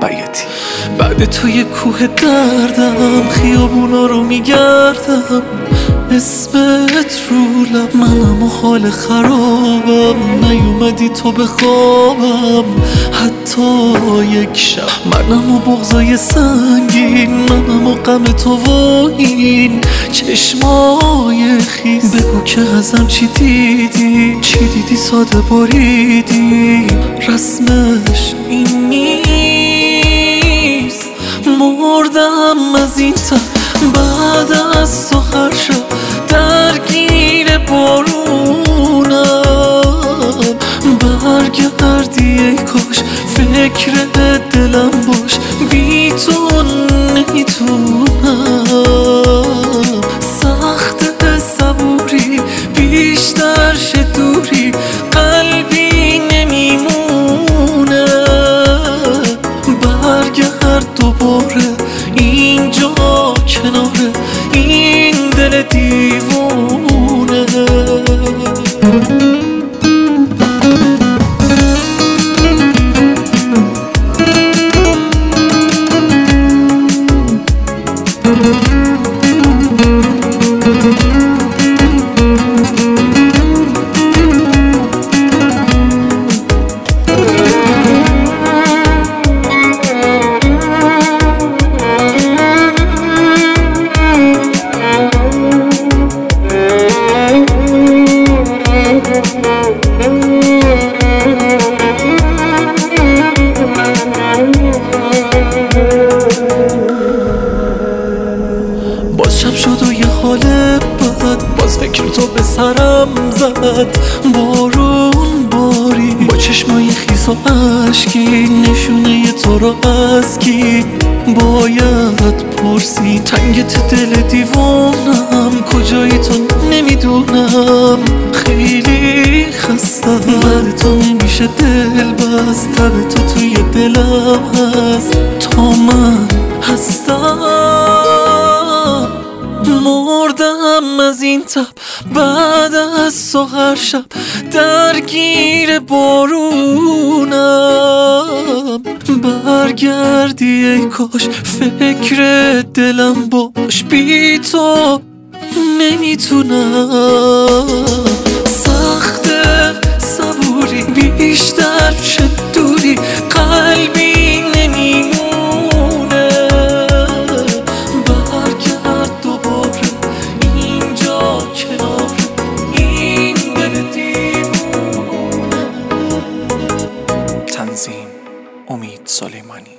بیاتی بعد توی کوه دردم خیابونا رو میگردم. اسمت رو لب منم و حال خرابم. نیومدی تو به خوابم. حتی یک شب منم و بغضای سنگین منم و غم تو و این چشمای خیز بگو که ازم چی دیدی؟ چی دیدی؟ ساده باریدی رسمش این نیست. مردم از این تن بعد از تو هر شب فکر دلم باش. بی تو نمی‌تونم. سخت صبوری بیشتر شه دوری قلبی نمیمونه. برگرد دوباره اینجا کنار فکر تو به سرم زد. بارون باری. با چشمای خیس و عشقی نشونه تو رو از کی؟ باید پرسی. تنگت دل دیوانم کجایی تو نمی‌دونم. خیلی خستم بعد تو نمیشه دل بست تو توی دلم هست. تا من هستم. این تب بعد از تو هر شب درگیر بارونم. برگردی ای کاش فکر دلم باش. بی تو نمی‌تونم. تنظیم امید سلیمانی